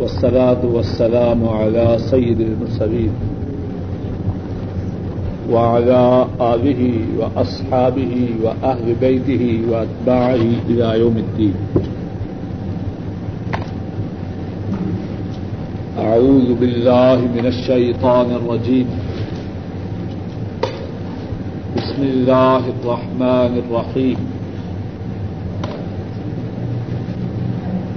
والصلاة والسلام على سيد المرسلين وعلى آله وأصحابه وأهل بيته وأتباعه إلى يوم الدين. أعوذ بالله من الشيطان الرجيم. بسم الله الرحمن الرحيم.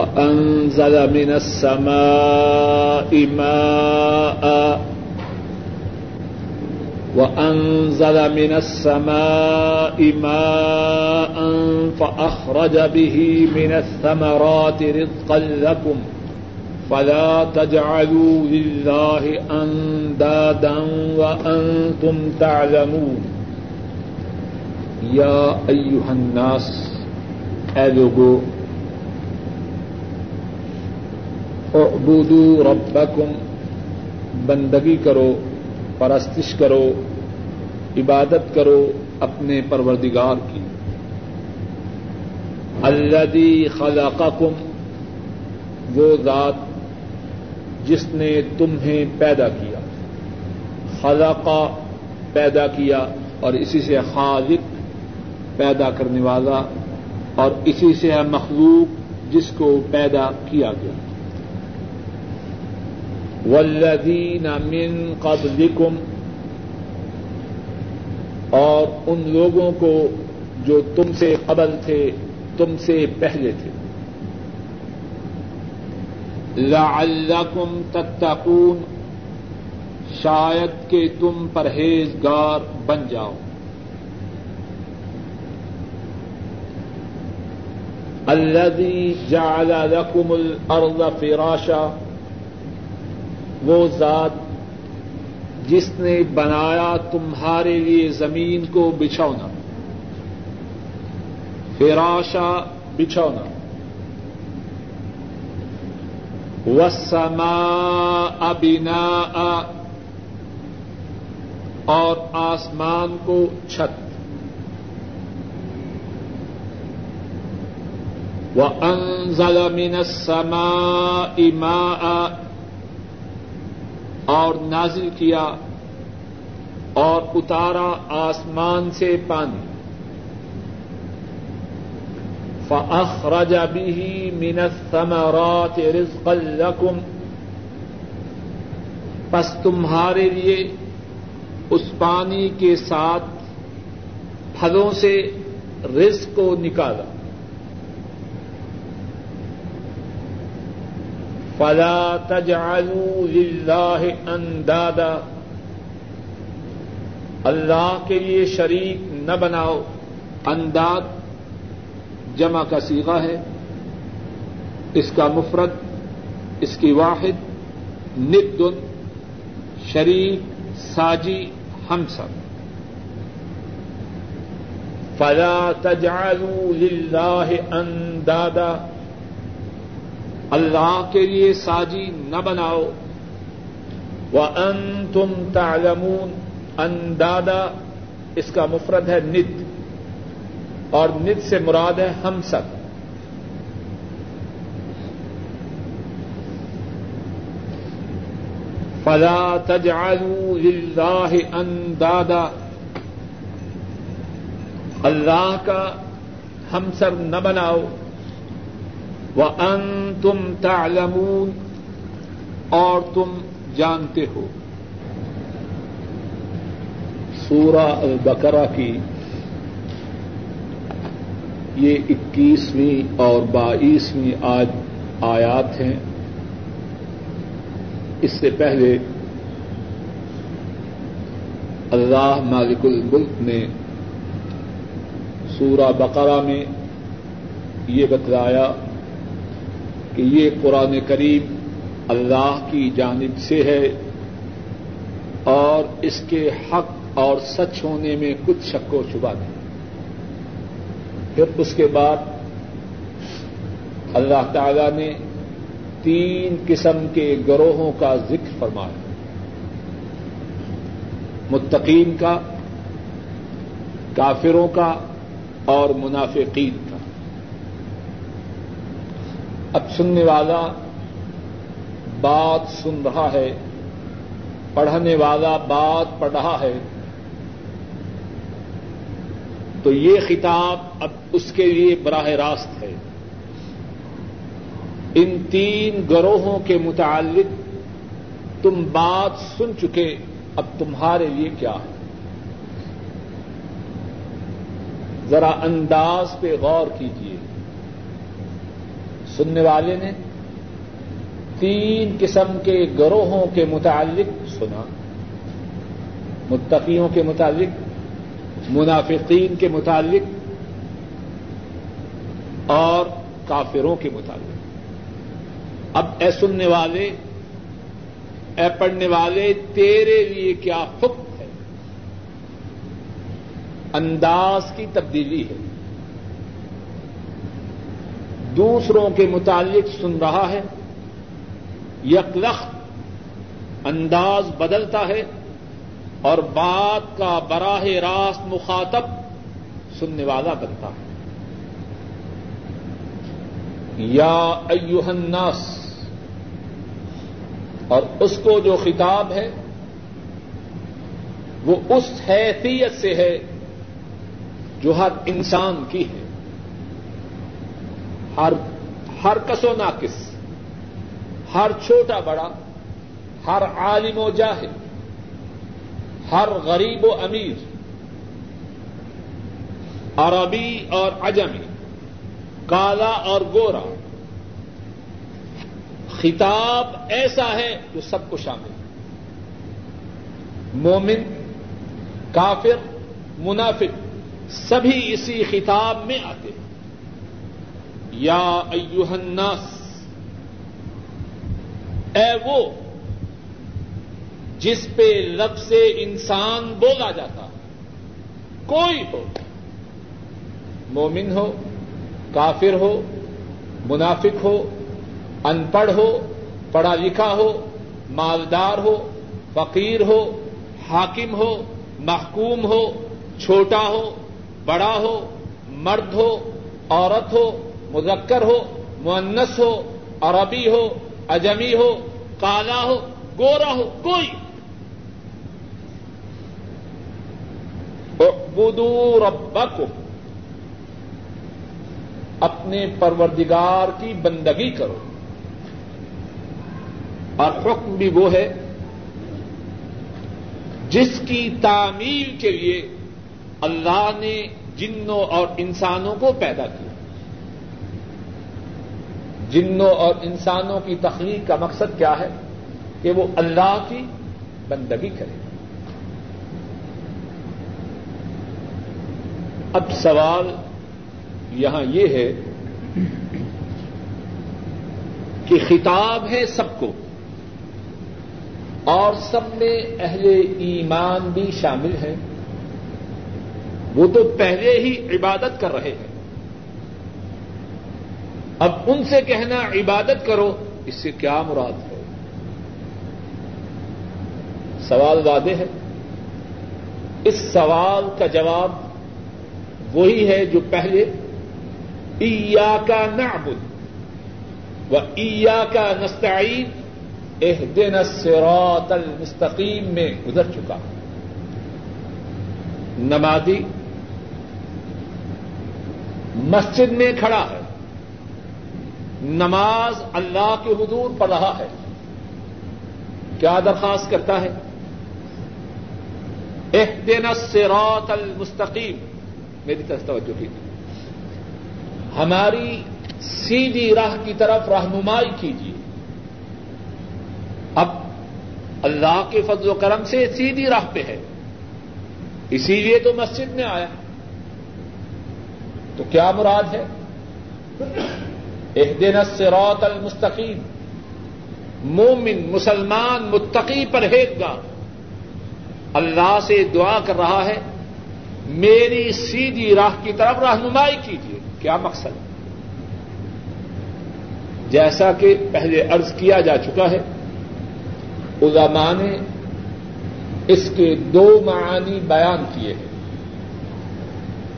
وأنزل من السماء ماء. وأنزل من السماء ماء فأخرج به من الثمرات رزقا لكم. فلا تجعلوا لله أندادا وأنتم تعلمون. يا أيها الناس ألقوا اعبدوا ربکم، بندگی کرو، پرستش کرو، عبادت کرو اپنے پروردگار کی۔ الذي خلقکم، وہ ذات جس نے تمہیں پیدا کیا۔ خلقا پیدا کیا اور اسی سے خالق پیدا کرنے والا اور اسی سے مخلوق جس کو پیدا کیا گیا۔ والذین من قبلکم، اور ان لوگوں کو جو تم سے قبل تھے، تم سے پہلے تھے۔ لعلکم تتقون، شاید کہ تم پرہیزگار بن جاؤ۔ الذي جعل لكم الارض فراشا وہ ذات جس نے بنایا تمہارے لیے زمین کو بچھونا فراشا بچھونا۔ وسما ابنا اور آسمان کو چھت۔ وہ انزل من السماء ماء اور نازل کیا اور اتارا آسمان سے پانی۔ فأخرج به من الثمرات رزقا لكم۔ پس تمہارے لیے اس پانی کے ساتھ پھلوں سے رزق کو نکالا۔ فلا تجعلوا لله اندادا اللہ کے لیے شریک نہ بناؤ انداد جمع کا سیگا ہے، اس کا مفرد، اس کی واحد، ند، شریک، ساجی، ہم سب۔ فلا تجعلوا لله اندادا اللہ کے لیے ساجی نہ بناؤ۔ وہ ان تم تالمون اندادا اس کا مفرد ہے نت۔ اور نت سے مراد ہے ہم سب۔ فلا تجعلوا للہ اندادا اللہ کا ہم سب نہ بناؤ۔ ان تم تعلمون اور تم جانتے ہو۔ سورہ البقرہ کی یہ اکیسویں اور بائیسویں آج آیات ہیں۔ اس سے پہلے اللہ مالک الملک نے سورہ بقرہ میں یہ بتلایا کہ یہ قرآن کریم اللہ کی جانب سے ہے اور اس کے حق اور سچ ہونے میں کچھ شک و شبہ نہیں۔ پھر اس کے بعد اللہ تعالی نے تین قسم کے گروہوں کا ذکر فرمایا۔ متقین کا، کافروں کا اور منافقین کا۔ اب سننے والا بات سن رہا ہے، پڑھنے والا بات پڑھ رہا ہے۔ تو یہ خطاب اب اس کے لیے براہ راست ہے۔ ان تین گروہوں کے متعلق تم بات سن چکے، اب تمہارے لیے کیا ہے؟ ذرا انداز پہ غور کیجیے سننے والے نے تین قسم کے گروہوں کے متعلق سنا۔ متقیوں کے متعلق، منافقین کے متعلق اور کافروں کے متعلق۔ اب اے سننے والے، اے پڑھنے والے، تیرے لیے کیا حکم ہے؟ انداز کی تبدیلی ہے۔ دوسروں کے متعلق سن رہا ہے۔ یکلخت انداز بدلتا ہے اور بات کا براہ راست مخاطب سننے والا بنتا ہے۔ یا ایوہ الناس، اور اس کو جو خطاب ہے، وہ اس حیثیت سے ہے جو ہر انسان کی ہے۔ ہر ہر کس و ناقص، ہر چھوٹا بڑا، ہر عالم و جاہل، ہر غریب و امیر، عربی اور عجمی، کالا اور گورا، خطاب ایسا ہے جو سب کو شامل مومن، کافر، منافق، سبھی اسی خطاب میں آتے ہیں۔ یا ایوہ الناس، اے وہ جس پہ لب سے انسان بولا جاتا، کوئی ہو، مومن ہو، کافر ہو، منافق ہو ان پڑھ ہو، پڑھا لکھا ہو، مالدار ہو، فقیر ہو، حاکم ہو، محکوم ہو، چھوٹا ہو، بڑا ہو، مرد ہو، عورت ہو مذکر ہو مونس ہو، عربی ہو، اجمی ہو، کالا ہو، گورا ہو، کوئی۔ بدو ربکم۔ اپنے پروردگار کی بندگی کرو۔ اور حکم بھی وہ ہے، جس کی تعمیر کے لیے اللہ نے جنوں اور انسانوں کو پیدا کیا۔ جنوں اور انسانوں کی تخلیق کا مقصد کیا ہے؟ کہ وہ اللہ کی بندگی کرے۔ اب سوال یہاں یہ ہے کہ خطاب ہے سب کو، اور سب میں اہل ایمان بھی شامل ہیں۔ وہ تو پہلے ہی عبادت کر رہے ہیں۔ اب ان سے کہنا عبادت کرو، اس سے کیا مراد ہے؟ سوال وعدے ہے۔ اس سوال کا جواب وہی ہے جو پہلے ایا کا نعبد و ایا کا نستعین اح دن سروت المستقیم میں گزر چکا۔ نمازی مسجد میں کھڑا ہے۔ نماز اللہ کے حضور پڑھ رہا ہے۔ کیا درخواست کرتا ہے؟ اح دن المستقیم۔ میری طرف توجہ کی تھی ہماری سیدھی راہ کی طرف رہنمائی کیجیے۔ اب اللہ کے فضل و کرم سے سیدھی راہ پہ ہے۔ اسی لیے تو مسجد میں آیا۔ تو کیا مراد ہے؟ دن سروت المستقیم مومن، مسلمان، متقی پرہیزگار اللہ سے دعا کر رہا ہے، میری سیدھی راہ کی طرف رہنمائی کیجیے. کیا مقصد؟ جیسا کہ پہلے ارض کیا جا چکا ہے، علماء نے اس کے دو معانی بیان کیے ہیں۔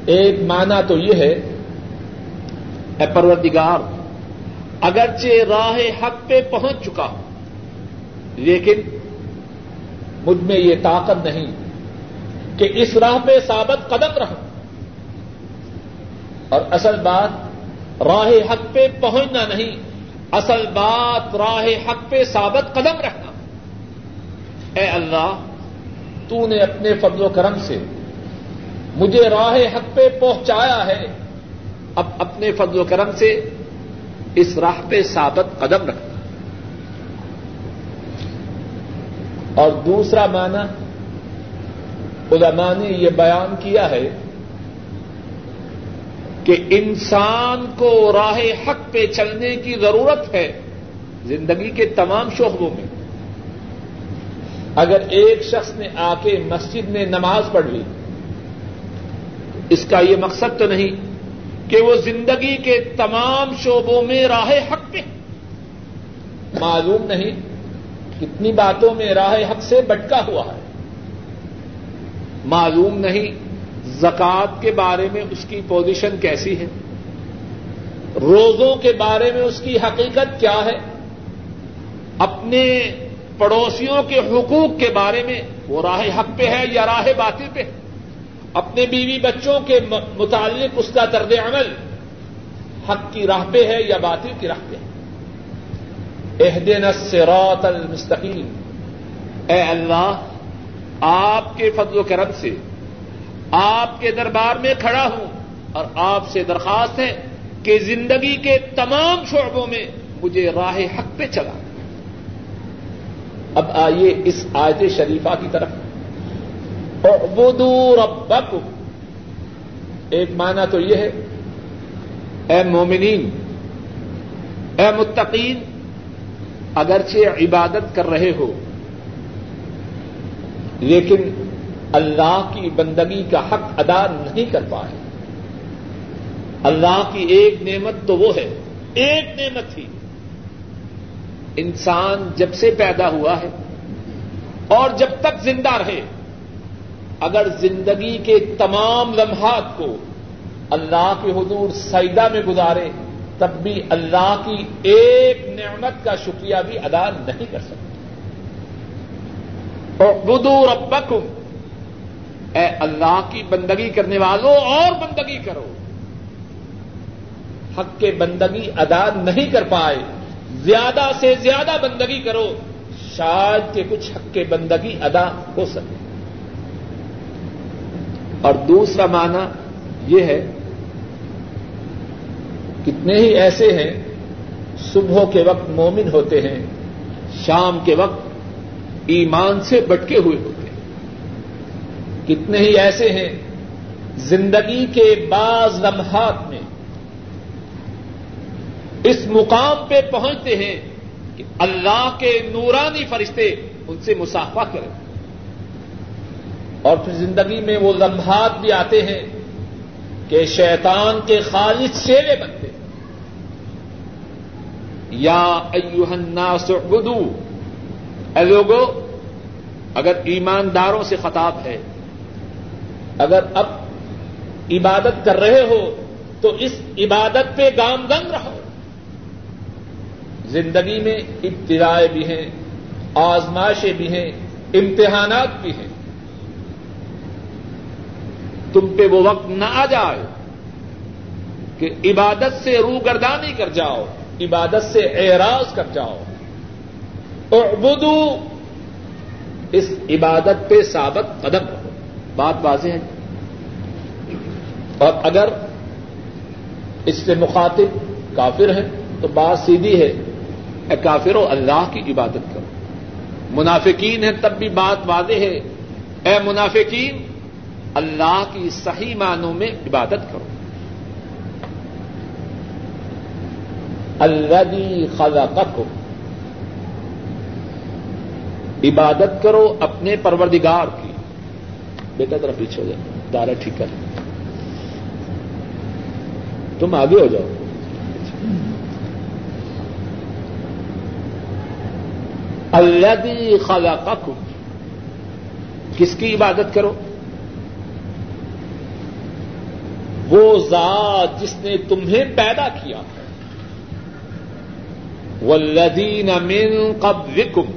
ایک معنی تو یہ ہے، اے پروردگار اگرچہ راہ حق پہ پہنچ چکا ہوں، لیکن مجھ میں یہ طاقت نہیں کہ اس راہ پہ ثابت قدم رہوں۔ اور اصل بات راہ حق پہ پہنچنا نہیں، اصل بات راہ حق پہ ثابت قدم رہنا۔ اے اللہ تو نے اپنے فضل و کرم سے مجھے راہ حق پہ پہنچایا ہے۔ اب اپنے فضل و کرم سے اس راہ پہ ثابت قدم رکھنا اور دوسرا معنی، علماء نے یہ بیان کیا ہے کہ انسان کو راہ حق پہ چلنے کی ضرورت ہے زندگی کے تمام شعبوں میں۔ اگر ایک شخص نے آ کے مسجد میں نماز پڑھ لی، اس کا یہ مقصد تو نہیں کہ وہ زندگی کے تمام شعبوں میں راہ حق پہ معلوم نہیں کتنی باتوں میں راہ حق سے بٹکا ہوا ہے۔ معلوم نہیں زکوٰۃ کے بارے میں اس کی پوزیشن کیسی ہے۔ روزوں کے بارے میں اس کی حقیقت کیا ہے۔ اپنے پڑوسیوں کے حقوق کے بارے میں وہ راہ حق پہ ہے یا راہ باطل پہ ہے۔ اپنے بیوی بچوں کے متعلق اس کا طرز عمل حق کی راہ پہ ہے یا باطل کی راہ پہ اہدن الصراط المستقیم۔ اے اللہ، آپ کے فضل و کرم سے آپ کے دربار میں کھڑا ہوں اور آپ سے درخواست ہے کہ زندگی کے تمام شعبوں میں مجھے راہ حق پہ چلا۔ اب آئیے اس آیت شریفہ کی طرف۔ ربکم۔ ایک معنی تو یہ ہے، اے مومنین، اے متقین، اگرچہ عبادت کر رہے ہو، لیکن اللہ کی بندگی کا حق ادا نہیں کر پائے اللہ کی ایک نعمت تو وہ ہے، ایک نعمت ہی۔ انسان جب سے پیدا ہوا ہے اور جب تک زندہ رہے اگر زندگی کے تمام لمحات کو اللہ کے حضور سیدہ میں گزارے، تب بھی اللہ کی ایک نعمت کا شکریہ بھی ادا نہیں کر سکتے بدو ربکم۔ اے اللہ کی بندگی کرنے والوں، اور بندگی کرو۔ حق کے بندگی ادا نہیں کر پائے، زیادہ سے زیادہ بندگی کرو۔ شاید کہ کچھ حق کے بندگی ادا ہو سکے۔ اور دوسرا معنی یہ ہے، کتنے ہی ایسے ہیں صبح کے وقت مومن ہوتے ہیں، شام کے وقت ایمان سے بٹکے ہوئے ہوتے ہیں۔ کتنے ہی ایسے ہیں، زندگی کے بعض لمحات میں اس مقام پہ پہنچتے ہیں کہ اللہ کے نورانی فرشتے ان سے مسافہ کریں۔ اور پھر زندگی میں وہ لمحات بھی آتے ہیں کہ شیطان کے خالص شیرے بنتے یا الناس اعبدو۔ اے لوگو، اگر ایمانداروں سے خطاب ہے، اگر اب عبادت کر رہے ہو، تو اس عبادت پہ گام گنگ رہو۔ زندگی میں ابتدائے بھی ہیں، آزمائشیں بھی ہیں، امتحانات بھی ہیں۔ تم پہ وہ وقت نہ آ جائے کہ عبادت سے روگردانی کر جاؤ، عبادت سے اعراض کر جاؤ۔ اعبدو، اس عبادت پہ ثابت قدم رہو بات واضح ہے۔ اور اگر اس سے مخاطب کافر ہے، تو بات سیدھی ہے، اے کافر و اللہ کی عبادت کرو۔ منافقین ہے تب بھی بات واضح ہے۔ اے منافقین اللہ کی صحیح معنوں میں عبادت کرو۔ الذي خلقكم عبادت کرو اپنے پروردگار کی۔ بیٹا طرف پیچھے ہو جائے دارا ٹھیک کر۔ تم آگے ہو جاؤ۔ اللہ خلا کس کی عبادت کرو؟ وہ ذات جس نے تمہیں پیدا کیا وہ لدین قبلکم،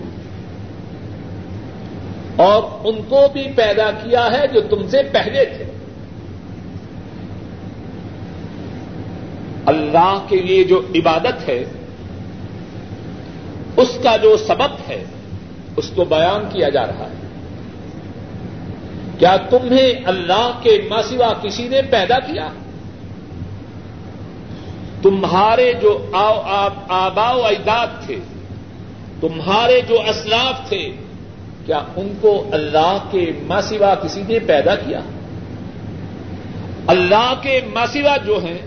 اور ان کو بھی پیدا کیا ہے جو تم سے پہلے تھے۔ اللہ کے لیے جو عبادت ہے، اس کا جو سبب ہے، اس کو بیان کیا جا رہا ہے۔ کیا تمہیں اللہ کے ماسوا کسی نے پیدا کیا؟ تمہارے جو آبا و اجداد تھے، تمہارے جو اسلاف تھے، کیا ان کو اللہ کے ماسوا کسی نے پیدا کیا؟ اللہ کے ماسوا جو ہیں،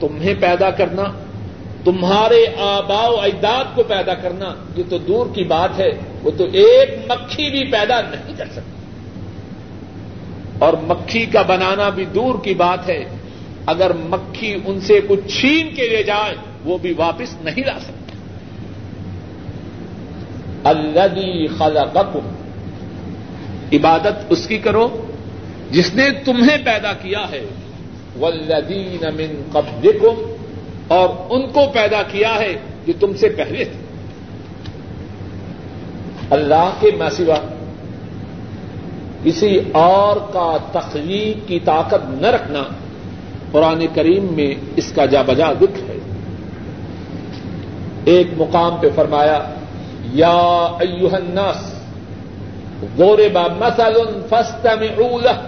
تمہیں پیدا کرنا تمہارے آبا و اجداد کو پیدا کرنا، یہ تو دور کی بات ہے، وہ تو ایک مکھی بھی پیدا نہیں کر سکتی اور مکھی کا بنانا بھی دور کی بات ہے، اگر مکھی ان سے کچھ چھین کے لے جائے، وہ بھی واپس نہیں لا سکتی الدی خلقکم۔ عبادت اس کی کرو جس نے تمہیں پیدا کیا ہے۔ والذین من قبلکم اور ان کو پیدا کیا ہے جو تم سے پہلے تھے۔ اللہ کے مسوا کسی اور کا تخلیق کی طاقت نہ رکھنا قرآن کریم میں اس کا جا بجا دکھ ہے۔ ایک مقام پہ فرمایا، یا ایوہ الناس ضرب مثل فاستمعوا له۔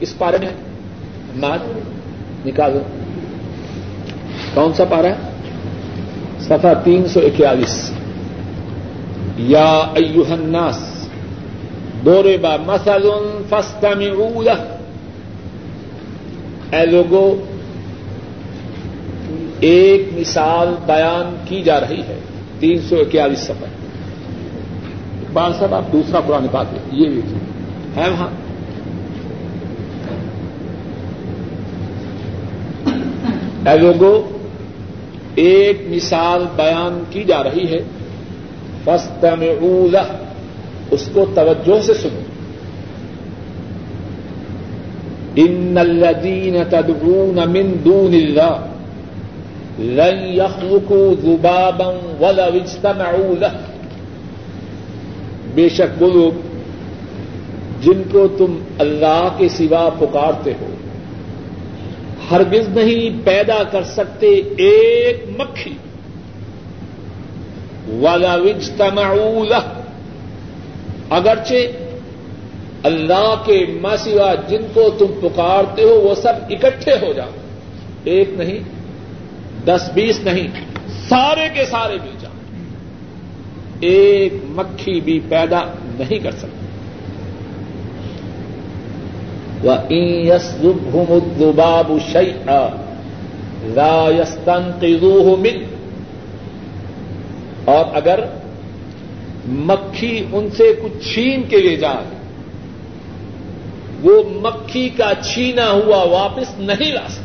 اس پارے میں مات نکالو۔ کون سا پارا ہے؟ صفحہ تین سو اکیالیس۔ یا ایوہ الناس ضرب مثل فاستمعوا له اے لوگوں ایک مثال بیان کی جا رہی ہے، تین سو اکیالیس سفر اقبال صاحب، آپ دوسرا قرآن پاک یہ بھی۔ ہے وہاں۔ اے لوگوں ایک مثال بیان کی جا رہی ہے۔ فسٹ اس کو توجہ سے سنو۔ ان الذين تدعون من دون الله لن يخلقوا ذبابا ولو اجتمعوا له۔ بے شک وہ لوگ جن کو تم اللہ کے سوا پکارتے ہو۔ ہرگز نہیں پیدا کر سکتے ایک مکھی۔ والا وجتمعول اگرچہ اللہ کے سوا جن کو تم پکارتے ہو وہ سب اکٹھے ہو جاؤ۔ ایک نہیں، دس بیس نہیں، سارے کے سارے بھی جاؤ۔ ایک مکھی بھی پیدا نہیں کر سکتی وَإِن شَيْئًا لَا يَسْتَنْقِذُوهُ مِنْ اور اگر مکھی ان سے کچھ چھین کے لے جائے وہ مکھی کا چھینا ہوا واپس نہیں لا سکتا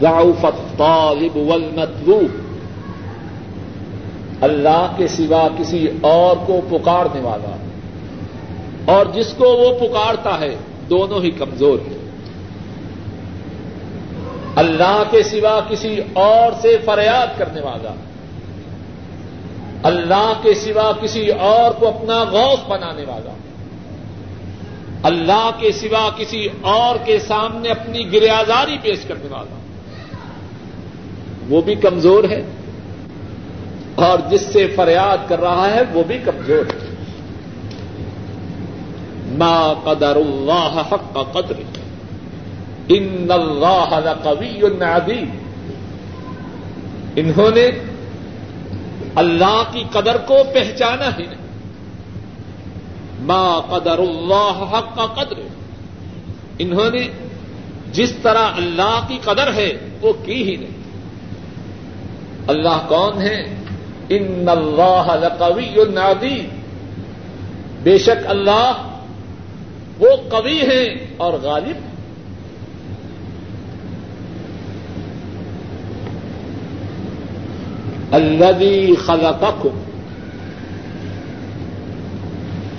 ضعف الطالب والمطلوب۔ اللہ کے سوا کسی اور کو پکارنے والا اور جس کو وہ پکارتا ہے، دونوں ہی کمزور ہیں۔ اللہ کے سوا کسی اور سے فریاد کرنے والا، اللہ کے سوا کسی اور کو اپنا غوث بنانے والا، اللہ کے سوا کسی اور کے سامنے اپنی گریازاری پیش کرنے والا، وہ بھی کمزور ہے۔ اور جس سے فریاد کر رہا ہے، وہ بھی کمزور ہے۔ ما قدر اللہ حق کا قدر ان اللہ قوی عظیم انہوں نے اللہ کی قدر کو پہچانا ہی نہیں ما قدر اللہ حق کا قدر انہوں نے جس طرح اللہ کی قدر ہے، وہ کی ہی نہیں۔ اللہ کون ہے؟ ان اللہ لقوی نادی بے شک اللہ وہ قوی ہیں اور غالب ہیں الذي خلقكم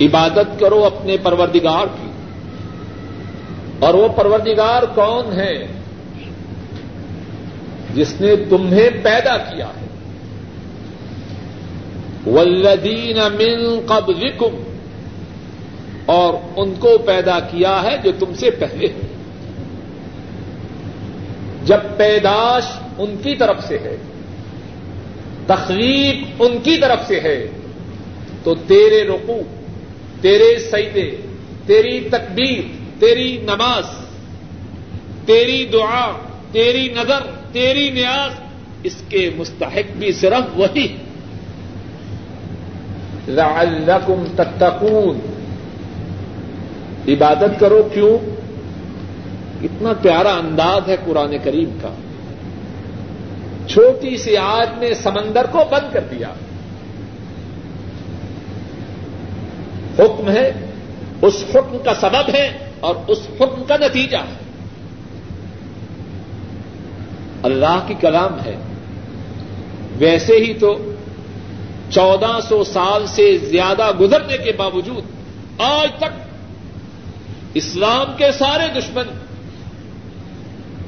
عبادت کرو اپنے پروردگار کی۔ اور وہ پروردگار کون ہے جس نے تمہیں پیدا کیا ہے۔ والذین من قبلکم اور ان کو پیدا کیا ہے جو تم سے پہلے ہو جب پیداش ان کی طرف سے ہے تخلیق ان کی طرف سے ہے، تو تیرے رقو تیرے سیدے تیری تکبیر، تیری نماز، تیری دعا، تیری نظر، تیری نیاز، اس کے مستحق بھی صرف وہی۔ لعلکم تتقون۔ عبادت کرو کیوں؟ اتنا پیارا انداز ہے قرآن کریم کا۔ چھوٹی سی آج نے سمندر کو بند کر دیا۔ حکم ہے، اس حکم کا سبب ہے اور اس حکم کا نتیجہ ہے۔ اللہ کی کلام ہے۔ ویسے ہی تو چودہ سو سال سے زیادہ گزرنے کے باوجود آج تک اسلام کے سارے دشمن۔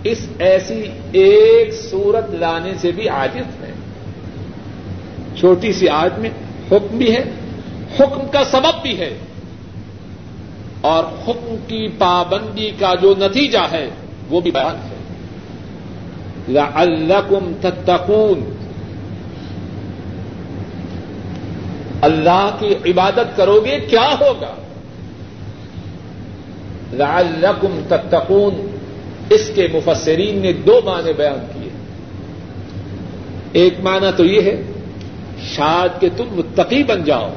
اس ایسی ایک صورت لانے سے بھی عاجز ہے۔ چھوٹی سی آج میں حکم بھی ہے، حکم کا سبب بھی ہے۔ اور حکم کی پابندی کا جو نتیجہ ہے، وہ بھی بیان ہے۔ لعلکم تتقون۔ اللہ کی عبادت کرو گے، کیا ہوگا؟ لعلکم تتقون۔ اس کے مفسرین نے دو معنی بیان کیے۔ ایک معنی تو یہ ہے شاید کہ تم متقی بن جاؤ۔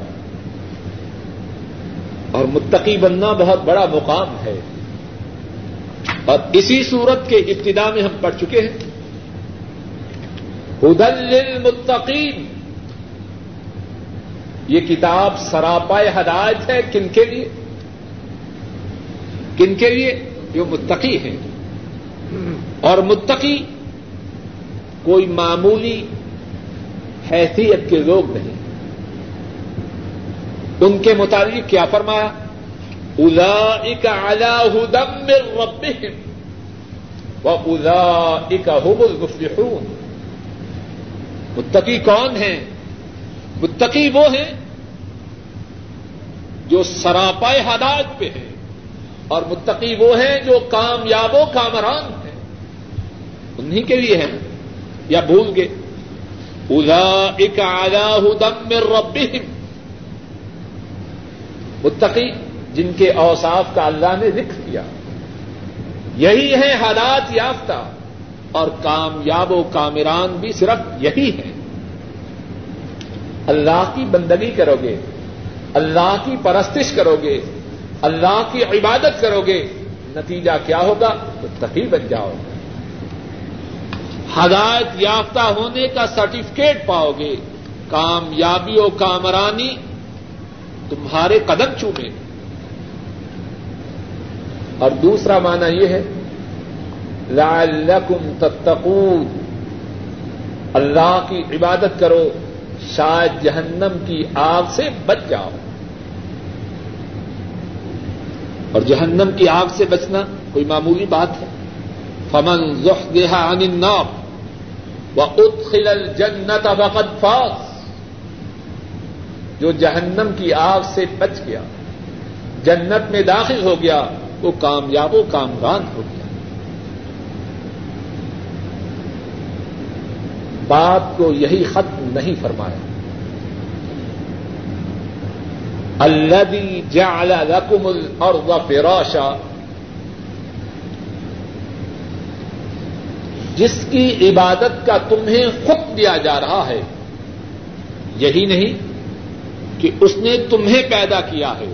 اور متقی بننا بہت بڑا مقام ہے۔ اور اسی صورت کے ابتدا میں ہم پڑھ چکے ہیں۔ ہدل للمتقین۔ یہ کتاب سراپائے ہدایت ہے کن کے لیے؟ کن کے لیے؟ جو متقی ہیں۔ اور متقی کوئی معمولی حیثیت کے لوگ نہیں۔ ان کے متعلق کیا فرمایا؟ الا اک الا ہدم رب و الا اک حبل متقی کون ہیں؟ متقی وہ ہیں جو سراپائے ہدایت پہ ہیں۔ اور متقی وہ ہیں جو کامیاب و کامران ہیں۔ انہیں کے لیے ہیں۔ یا بھول گئے۔ الا اک آیا دم رب متقی جن کے اوصاف کا اللہ نے ذکر کیا۔ یہی ہے حالات یافتہ۔ اور کامیاب و کامران بھی صرف یہی ہے اللہ کی بندگی کرو گے۔ اللہ کی پرستش کرو گے۔ اللہ کی عبادت کرو گے، نتیجہ کیا ہوگا؟ تو تقی بن جاؤ گے۔ ہدایت یافتہ ہونے کا سرٹیفکیٹ پاؤ گے۔ کامیابی و کامرانی تمہارے قدم چومے۔ اور دوسرا معنی یہ ہے، لعلکم تتقون۔ اللہ کی عبادت کرو، شاید جہنم کی آگ سے بچ جاؤ۔ اور جہنم کی آگ سے بچنا کوئی معمولی بات ہے؟ فمن زحزح عن النار وادخل الجنت وقد فاز جو جہنم کی آگ سے بچ گیا، جنت میں داخل ہو گیا، وہ کامیاب و کامران ہو گیا۔ بات کو یہی ختم نہیں فرمایا۔ الذي جعل لكم الارض فراشا. جس کی عبادت کا تمہیں حکم دیا جا رہا ہے. یہی نہیں کہ اس نے تمہیں پیدا کیا ہے.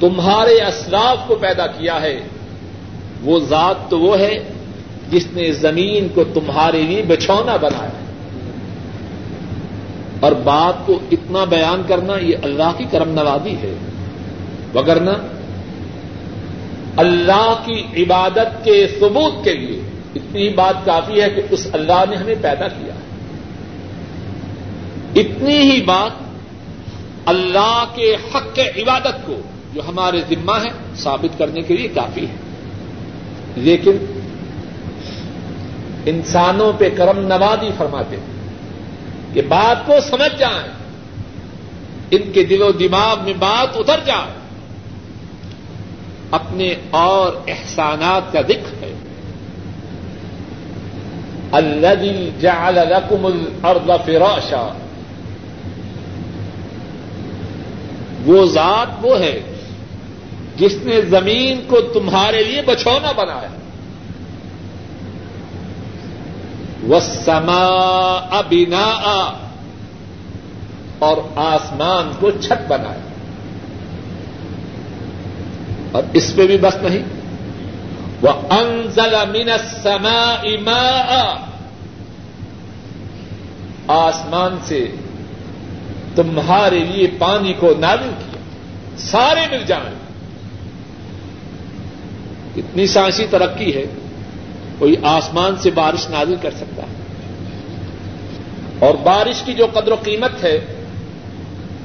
تمہارے اسلاف کو پیدا کیا ہے. وہ ذات تو وہ ہے جس نے زمین کو تمہارے لیے بچھونا بنایا. اور بات کو اتنا بیان کرنا یہ اللہ کی کرم نوازی ہے۔ وگرنہ اللہ کی عبادت کے ثبوت کے لیے اتنی بات کافی ہے کہ اس اللہ نے ہمیں پیدا کیا۔ اتنی ہی بات اللہ کے حق کے عبادت کو جو ہمارے ذمہ ہے ثابت کرنے کے لیے کافی ہے۔ لیکن انسانوں پہ کرم نوازی فرماتے ہیں۔ کہ بات کو سمجھ جائیں۔ ان کے دل و دماغ میں بات اتر جائے۔ اپنے اور احسانات کا ذکر ہے۔ الذي جعل لكم الارض فراشا۔ وہ ذات وہ ہے جس نے زمین کو تمہارے لیے بچھونا بنایا۔ وہ سما ابنا اور آسمان کو چھت بنایا اور اس پہ بھی بس نہیں۔ وہ انزل من السماء ماء۔ آسمان سے تمہارے لیے پانی کو نازل کیا۔ سارے مل جائیں۔ اتنی سائنسی ترقی ہے۔ کوئی آسمان سے بارش نازل کر سکتا ہے۔ اور بارش کی جو قدر و قیمت ہے،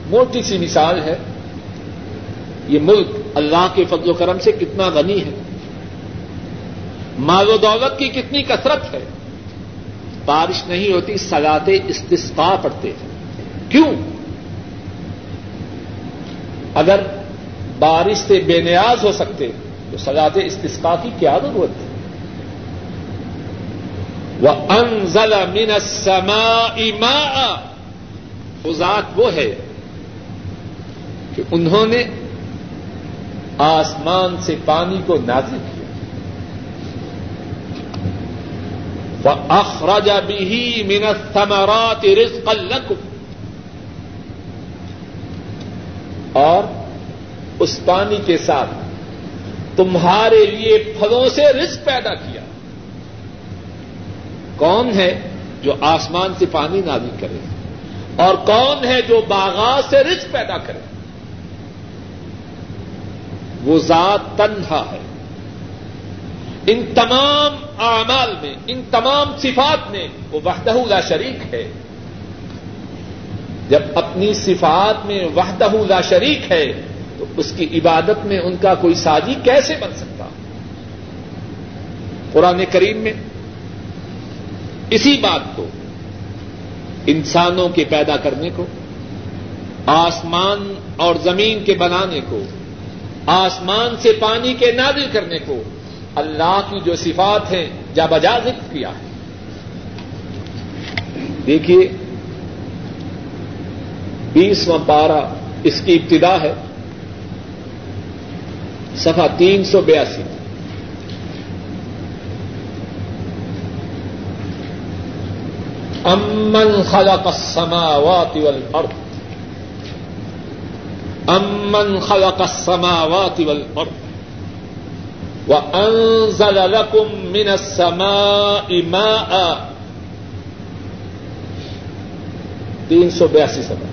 موٹی سی مثال ہے، یہ ملک اللہ کے فضل و کرم سے کتنا غنی ہے۔ مال و دولت کی کتنی کثرت ہے۔ بارش نہیں ہوتی سلاتے استسقا پڑتے ہیں۔ کیوں؟ اگر بارش سے بے نیاز ہو سکتے، تو سجاتے استسقا کی کیا ضرورت ہے؟ وہ انزل من السماء ماء۔ ذات وہ ہے کہ انہوں نے آسمان سے پانی کو نازل کیا۔ اخراج بھی من الثمرات رزقا لكم۔ اور اس پانی کے ساتھ تمہارے لیے پھلوں سے رزق پیدا کیا۔ کون ہے جو آسمان سے پانی نازل کرے اور کون ہے جو باغات سے رزق پیدا کرے وہ ذات تنہا ہے ان تمام اعمال میں، ان تمام صفات میں وہ وحدہ لا شریک ہے۔ جب اپنی صفات میں وحدہ لا شریک ہے، تو اس کی عبادت میں ان کا کوئی سازی کیسے بن سکتا؟ قرآن کریم میں اسی بات کو انسانوں کے پیدا کرنے کو، آسمان اور زمین کے بنانے کو، آسمان سے پانی کے نازل کرنے کو اللہ کی جو صفات ہیں، جا بجا ذکر کیا۔ ہے دیکھیے، بیسواں پارہ اس کی ابتدا ہے سفا تین سو بیاسی۔ امن خلق السماوات والارض امن خلق السماوات والارض وانزل لكم من السماء ماء تین سو بیاسی سفا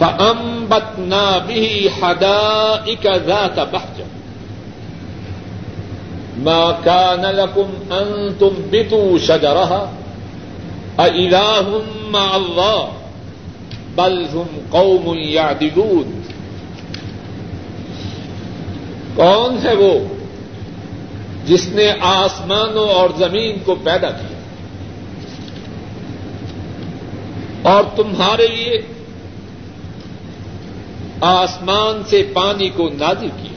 فأنبتنا به حدائق ذات بحجة ما كان لكم أن تنبتوا شجرها أإله مع الله بل هم قوم يعدلون کون ہے وہ جس نے آسمانوں اور زمین کو پیدا کیا؟ اور تمہارے لیے آسمان سے پانی کو نازل کیا؟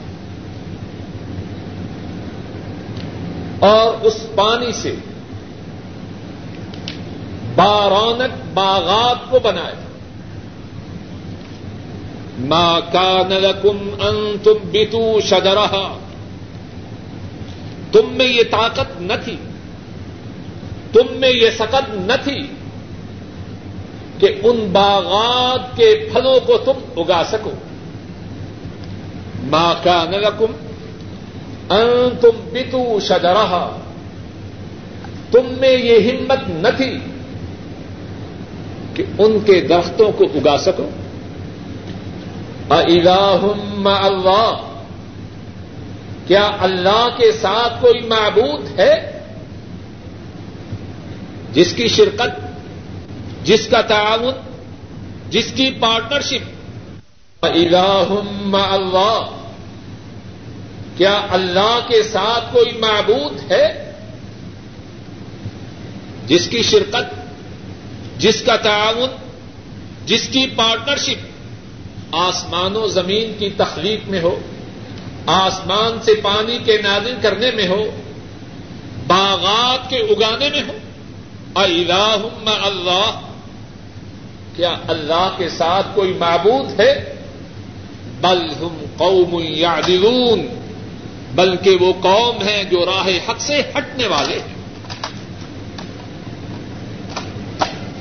اور اس پانی سے بارونق باغات کو بنایا ماں کا نلکم ان تم بیتو شجرہ تم میں یہ طاقت نہ تھی۔ تم میں یہ سکت نہ تھی کہ ان باغات کے پھلوں کو تم اگا سکو۔ ماں کا نلکم ان تم پتو شجرہ تم میں یہ ہمت نہ تھی کہ ان کے درختوں کو اگا سکو۔ الہم اللہ کیا اللہ کے ساتھ کوئی معبود ہے؟ جس کی شرکت، جس کا تعاون، جس کی پارٹنرشپ۔ الہم اللہ کیا اللہ کے ساتھ کوئی معبود ہے جس کی شرکت، جس کا تعاون، جس کی پارٹنرشپ آسمان و زمین کی تخلیق میں ہو، آسمان سے پانی کے نازل کرنے میں ہو، باغات کے اگانے میں ہو۔ الہم اللہ، کیا اللہ کے ساتھ کوئی معبود ہے؟ بل ہم قوم یعدلون۔ بلکہ وہ قوم ہے جو راہ حق سے ہٹنے والے ہیں۔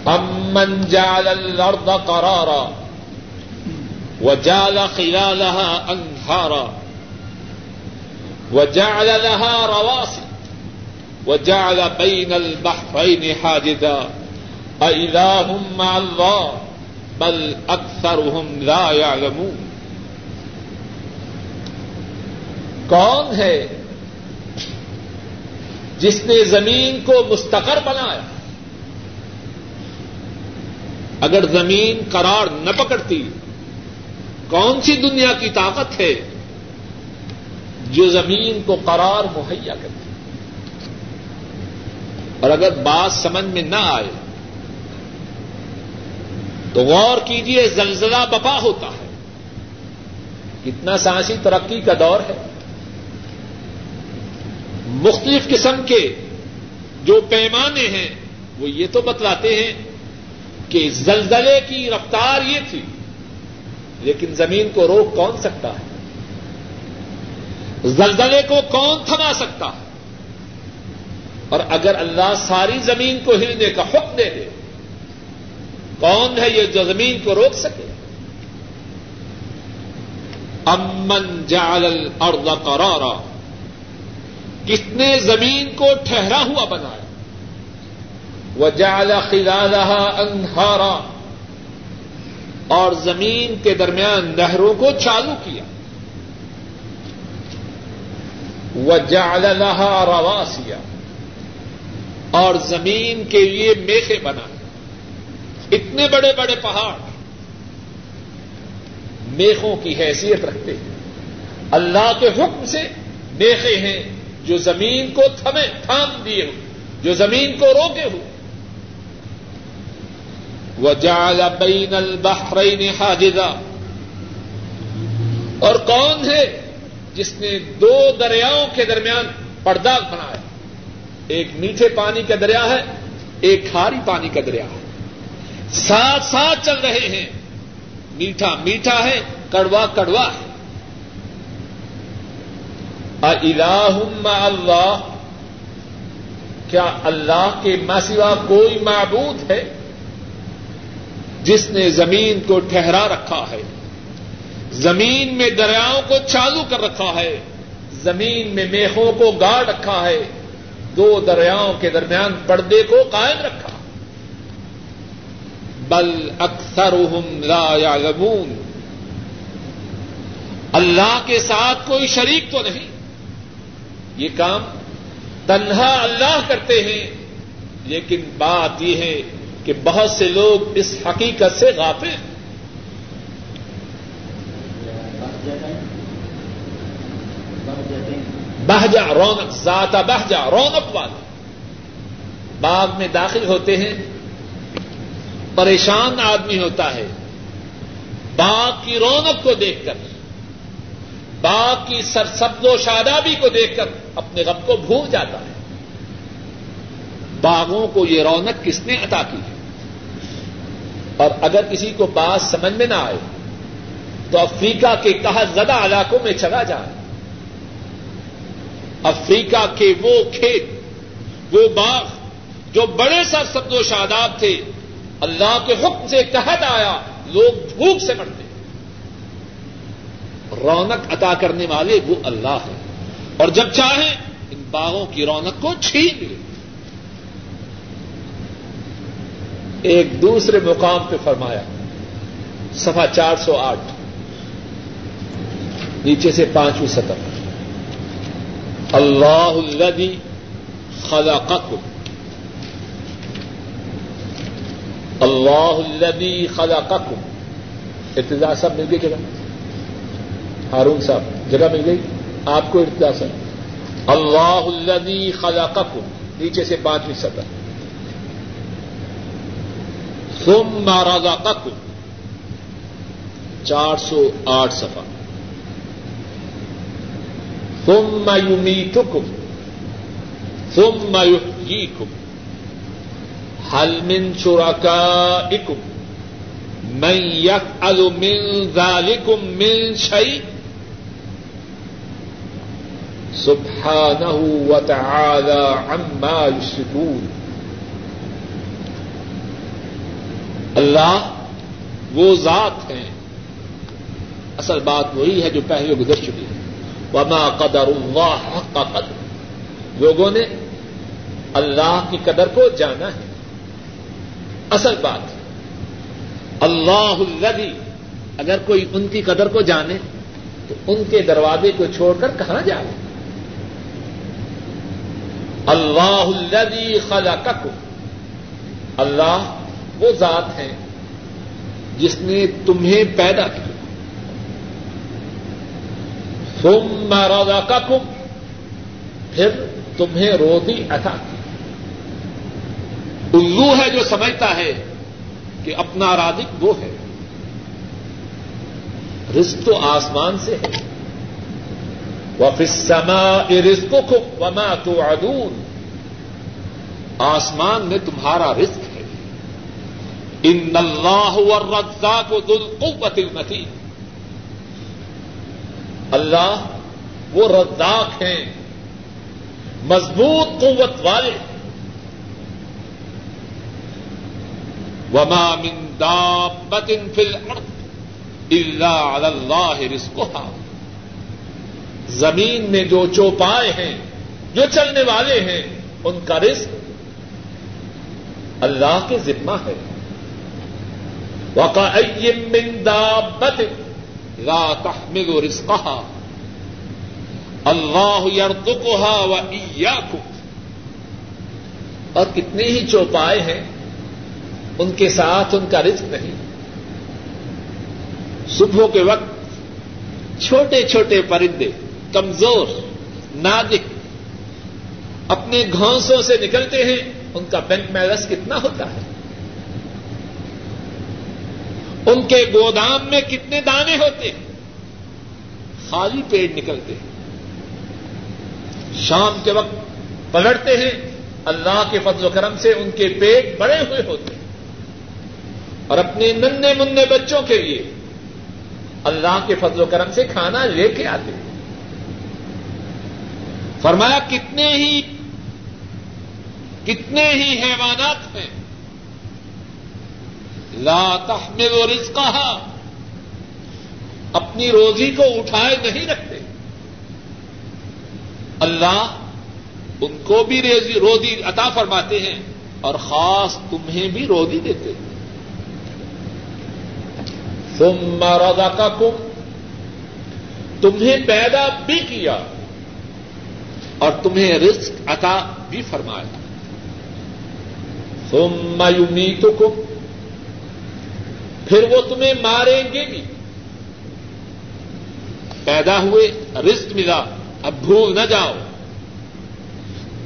امن جال الارض قرارا وجال خلالها انهارا وجعل لها رواسي وجعل بين البحرين حاجزا أإله مع الله بل أكثرهم لا يعلمون کون ہے جس نے زمین کو مستقر بنایا؟ اگر زمین قرار نہ پکڑتی، کون سی دنیا کی طاقت ہے جو زمین کو قرار مہیا کرتی؟ اور اگر بات سمجھ میں نہ آئے، تو غور کیجیے زلزلہ بپا ہوتا ہے۔ کتنا سائنسی ترقی کا دور ہے۔ مختلف قسم کے جو پیمانے ہیں، وہ یہ تو بتلاتے ہیں کہ زلزلے کی رفتار یہ تھی، لیکن زمین کو روک کون سکتا ہے؟ زلزلے کو کون تھما سکتا ہے؟ اور اگر اللہ ساری زمین کو ہلنے کا حکم دے دے، کون ہے یہ جو زمین کو روک سکے؟ امن جال الارض قرارا کس نے زمین کو ٹھہرا ہوا بنایا۔ وہ جال خلالہ انہارا اور زمین کے درمیان نہروں کو چالو کیا۔ وہ جال رواسیا اور زمین کے لیے میخے بنائے اتنے بڑے بڑے پہاڑ۔ میخوں کی حیثیت رکھتے۔ ہیں اللہ کے حکم سے میخے ہیں۔ جو زمین کو تھمے، تھام دیے ہو جو زمین کو روکے ہو وہ جال بین البحرین حاجزا۔ اور کون ہے جس نے دو دریاؤں کے درمیان پردہ بنایا؟ ایک میٹھے پانی کا دریا ہے، ایک کھاری پانی کا دریا ہے۔ ساتھ ساتھ چل رہے ہیں۔ میٹھا میٹھا ہے، کڑوا کڑوا ہے۔ اللہ؟ کیا اللہ کے مسوا کوئی معبود ہے جس نے زمین کو ٹھہرا رکھا ہے؟ زمین میں دریاؤں کو چالو کر رکھا ہے، زمین میں میخوں کو گاڑ رکھا ہے، دو دریاؤں کے درمیان پردے کو قائم رکھا۔ بل اکثر لا یعلمون۔ اللہ کے ساتھ کوئی شریک تو نہیں۔ یہ کام تنہا اللہ کرتے ہیں، لیکن بات یہ ہے کہ بہت سے لوگ اس حقیقت سے غافل ہیں۔ بہجا، رونق، ذاتا بہجا، رونق والا۔ باغ میں داخل ہوتے ہیں، پریشان آدمی ہوتا ہے، باغ کی رونق کو دیکھ کر۔ باغ کی سرسبز و شادابی کو دیکھ کر اپنے غم کو بھول جاتا ہے۔ باغوں کو یہ رونق کس نے عطا کی؟ ہے اور اگر کسی کو بات سمجھ میں نہ آئے، تو افریقہ کے کہا زدہ علاقوں میں چلا جائے۔ افریقہ کے وہ کھیت، وہ باغ جو بڑے سر سبز و شاداب تھے، اللہ کے حکم سے تحت آیا، لوگ بھوک سے مرتے رونق عطا کرنے والے وہ اللہ ہیں۔ اور جب چاہیں، ان باغوں کی رونق کو چھین لے ایک دوسرے مقام پہ فرمایا سفا چار سو آٹھ۔ نیچے سے پانچویں سطح۔ اللہ الذي خلقكم اللہ الذي خلقكم ابتدا سب مل گئی جگہ ہارون صاحب، جگہ مل گئی؟ آپ کو ابتدا سب اللہ الذي خلقكم نیچے سے پانچویں سطح۔ ثم رزقكم چار سو آٹھ سفا ثم يميتكم ثم يحييكم هل من شركائكم من يفعل من ذلكم من شيء سبحانه وتعالى عما يشركون. اللہ وہ ذات ہیں۔ اصل بات وہی ہے جو پہلے گزر چکی ہے۔ وما قدر اللہ حق قدر۔ لوگوں نے اللہ کی قدر کو جانا ہے۔ اصل بات۔ اللہ الذي اگر کوئی ان کی قدر کو جانے تو ان کے دروازے کو چھوڑ کر کہاں جائے؟ اللہ الذي خلقكم اللہ وہ ذات ہیں جس نے تمہیں پیدا کیا۔ ثم رزقكم پھر تمہیں روزی عطا کی۔ الو ہے جو سمجھتا ہے کہ اپنا رازق وہ ہے۔ رزق تو آسمان سے ہے۔ وفي السماء رزقكم وما توعدون آسمان میں تمہارا رزق ہے۔ ان اللہ والرزاق ذو القوة المتین اللہ وہ رزاق ہیں، مضبوط قوت والے۔ وما من دابت فی الارض الا علی اللہ رزقها۔ زمین میں جو چوپائے ہیں، جو چلنے والے ہیں، ان کا رزق اللہ کے ذمہ ہے۔ وقع من دابت لا تحمل رزقها۔ اللہ يرزقها واياكم اور کتنے ہی چوپائے ہیں، ان کے ساتھ ان کا رزق نہیں۔ صبح کے وقت چھوٹے چھوٹے پرندے کمزور نادک اپنے گھونسوں سے نکلتے ہیں، ان کا بینک بیلنس کتنا ہوتا ہے؟ ان کے گودام میں کتنے دانے ہوتے ہیں؟ خالی پیٹ نکلتے ہیں۔ شام کے وقت پلٹتے ہیں، اللہ کے فضل و کرم سے ان کے پیٹ بڑے ہوئے ہوتے ہیں۔ اور اپنے ننے منہ بچوں کے لیے اللہ کے فضل و کرم سے کھانا لے کے آتے ہیں۔ فرمایا کتنے ہی کتنے ہی حیوانات ہیں۔ لا تحمل رزقها اپنی روزی کو اٹھائے نہیں رکھتے۔ اللہ ان کو بھی روزی عطا فرماتے ہیں اور خاص تمہیں بھی روزی دیتے ہیں۔ ثم رزقكم تمہیں پیدا بھی کیا۔ اور تمہیں رزق عطا بھی فرمایا ثم يميتكم پھر وہ تمہیں ماریں گے بھی۔ پیدا ہوئے، رزق ملا، اب بھول نہ جاؤ۔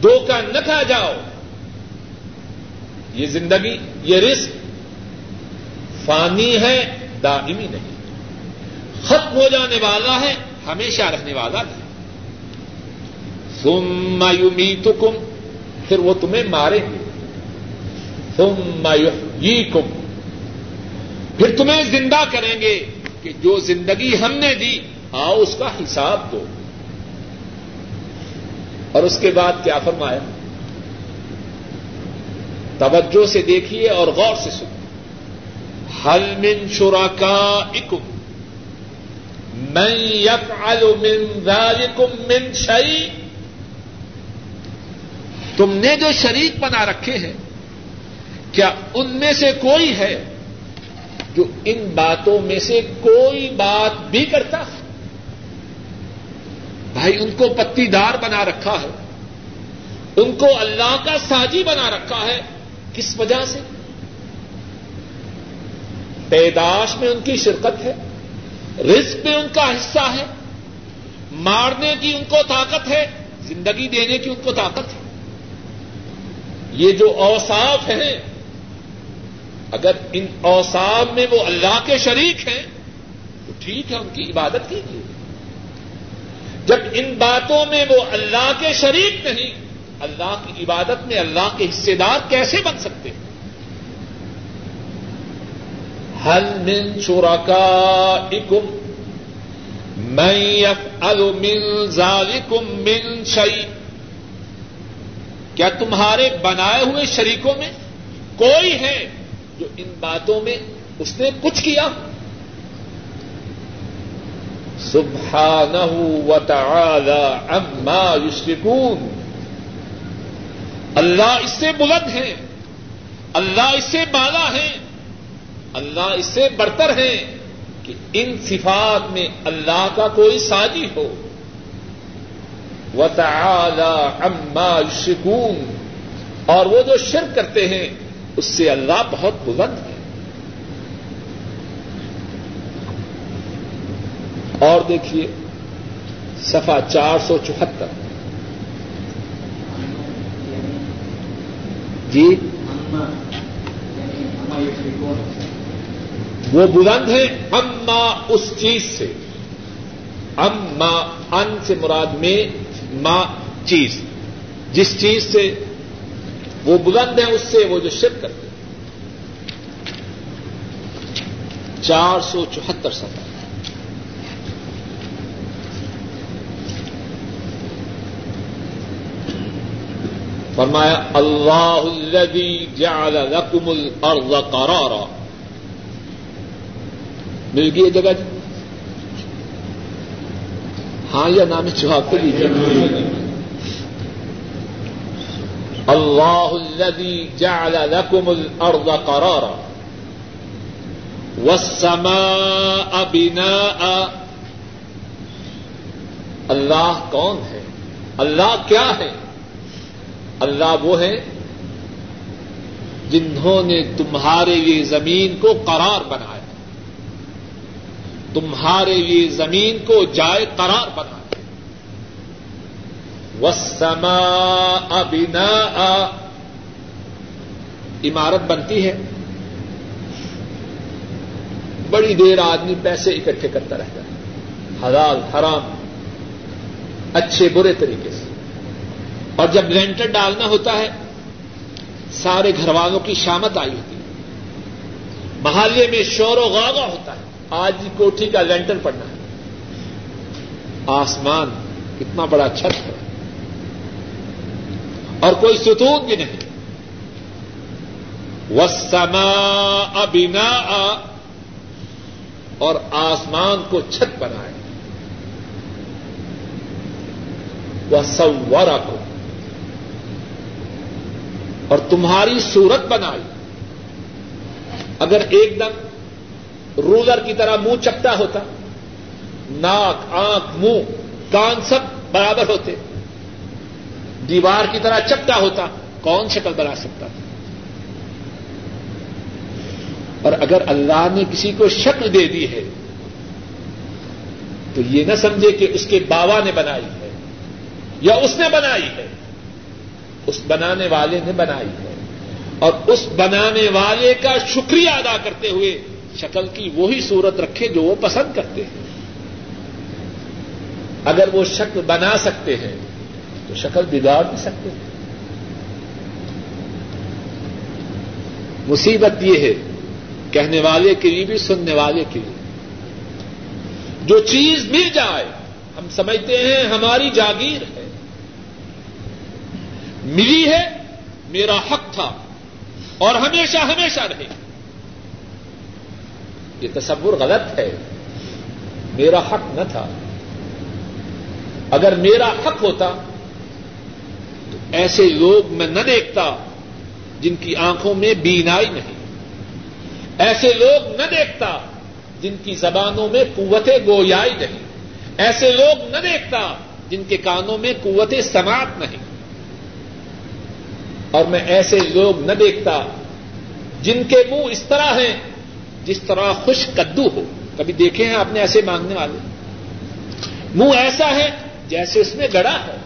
دو کا نہ کھا جاؤ۔ یہ زندگی، یہ رزق فانی ہے، دائمی نہیں۔ ختم ہو جانے والا ہے، ہمیشہ رہنے والا ہے ثم يميتكم. پھر وہ تمہیں ماریں گے. ثم يحييكم. پھر تمہیں زندہ کریں گے کہ جو زندگی ہم نے دی، آؤ اس کا حساب دو. اور اس کے بعد کیا فرمایا؟ توجہ سے دیکھیے اور غور سے سنیے. حل من شرا کا اکم من ذالکم من شعی تم نے جو شریک بنا رکھے ہیں، کیا ان میں سے کوئی ہے جو ان باتوں میں سے کوئی بات بھی کرتا؟ ہے بھائی، ان کو پتی دار بنا رکھا ہے، ان کو اللہ کا ساجی بنا رکھا ہے، کس وجہ سے؟ پیداش میں ان کی شرکت ہے، رزق میں ان کا حصہ ہے، مارنے کی ان کو طاقت ہے، زندگی دینے کی ان کو طاقت ہے۔ یہ جو اوساف ہیں، اگر ان اوساف میں وہ اللہ کے شریک ہیں، تو ٹھیک ہے، ان کی عبادت کیجیے۔ جب ان باتوں میں وہ اللہ کے شریک نہیں، اللہ کی عبادت میں اللہ کے حصے دار کیسے بن سکتے ہیں؟ ہل من شرکا اکم میں ذالکم من شعی کیا تمہارے بنائے ہوئے شریکوں میں کوئی ہے جو ان باتوں میں اس نے کچھ کیا؟ سبحانہ وتعالى عما يشركون اللہ اس سے بلند ہے اللہ اس سے بالا ہے اللہ اس سے برتر ہے کہ ان صفات میں اللہ کا کوئی سازی ہو۔ و اما شکون اور وہ جو شرک کرتے ہیں، اس سے اللہ بہت بلند ہے۔ اور دیکھیے سفا چار سو چوہتر۔ جی؟ وہ بلند ہے اما اس چیز سے۔ اما ان سے مراد میں ماں چیز۔ جس چیز سے وہ بلند ہے، اس سے وہ جو شرک کرتے چار سو چوہتر سفر فرمایا، اللہ الذي جعل لكم الارض قرارا۔ مل گئی جگہ جی؟ ہاں یا نام جواب تو لیجیے اللہ الذي جعل لكم الارض قرارا والسماء بناء۔ اللہ کون ہے؟ اللہ کیا ہے؟ اللہ وہ ہے جنہوں نے تمہارے لیے زمین کو قرار بنایا۔ تمہارے لیے زمین کو جائے قرار بنایا وسما ابنا عمارت بنتی ہے۔ بڑی دیر آدمی پیسے اکٹھے کرتا رہتا ہے۔ حلال، حرام، اچھے، برے طریقے سے۔ اور جب لینٹر ڈالنا ہوتا ہے، سارے گھر والوں کی شامت آئی ہوتی ہے۔ محلے میں شور و غاغا ہوتا ہے۔ آج کوٹھی کا لینٹر پڑنا ہے۔ آسمان کتنا بڑا چھت ہے۔ اور کوئی ستون بھی نہیں۔ وسما ابنا اور آسمان کو چھت بنائے۔ وہ سورا کو اور تمہاری صورت بنائی۔ اگر ایک دم رولر کی طرح منہ چپٹا ہوتا، ناک، آنکھ، منہ، کان سب برابر ہوتے۔ دیوار کی طرح چپٹا ہوتا، کون شکل بنا سکتا تھا؟ اور اگر اللہ نے کسی کو شکل دے دی ہے، تو یہ نہ سمجھے کہ اس کے باوا نے بنائی ہے یا اس نے بنائی ہے۔ اس بنانے والے نے بنائی ہے۔ اور اس بنانے والے کا شکریہ ادا کرتے ہوئے شکل کی وہی صورت رکھے جو وہ پسند کرتے ہیں۔ اگر وہ شکل بنا سکتے ہیں، تو شکل بگاڑ بھی سکتے ہیں۔ مصیبت یہ ہے، کہنے والے کے لیے بھی، سننے والے کے لیے۔ جو چیز مل جائے، ہم سمجھتے ہیں ہماری جاگیر ہے۔ ملی ہے، میرا حق تھا اور ہمیشہ ہمیشہ رہے۔ یہ تصور غلط ہے۔ میرا حق نہ تھا۔ اگر میرا حق ہوتا، تو ایسے لوگ میں نہ دیکھتا جن کی آنکھوں میں بینائی نہیں۔ ایسے لوگ نہ دیکھتا جن کی زبانوں میں قوت گویائی نہیں۔ ایسے لوگ نہ دیکھتا جن کے کانوں میں قوت سماعت نہیں۔ اور میں ایسے لوگ نہ دیکھتا جن کے منہ اس طرح ہیں جس طرح خوش کدو ہو۔ کبھی دیکھے ہیں آپ نے ایسے مانگنے والے؟ منہ ایسا ہے جیسے اس میں گڑا ہے۔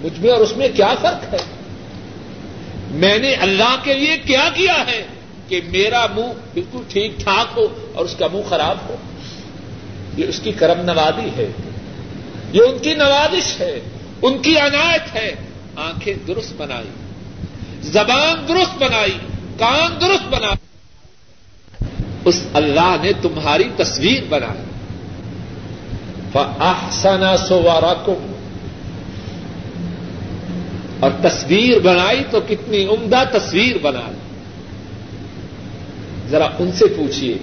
مجھ میں اور اس میں کیا فرق ہے؟ میں نے اللہ کے لیے کیا کیا ہے کہ میرا منہ بالکل ٹھیک ٹھاک ہو اور اس کا منہ خراب ہو؟ یہ اس کی کرم نوازی ہے۔ یہ ان کی نوازش ہے۔ ان کی عنایت ہے۔ آنکھیں درست بنائی۔ زبان درست بنائی۔ کان درست بنائی۔ اس اللہ نے تمہاری تصویر بنائی۔ فاحسن صورکم اور تصویر بنائی تو کتنی عمدہ تصویر بنا ذرا ان سے پوچھیے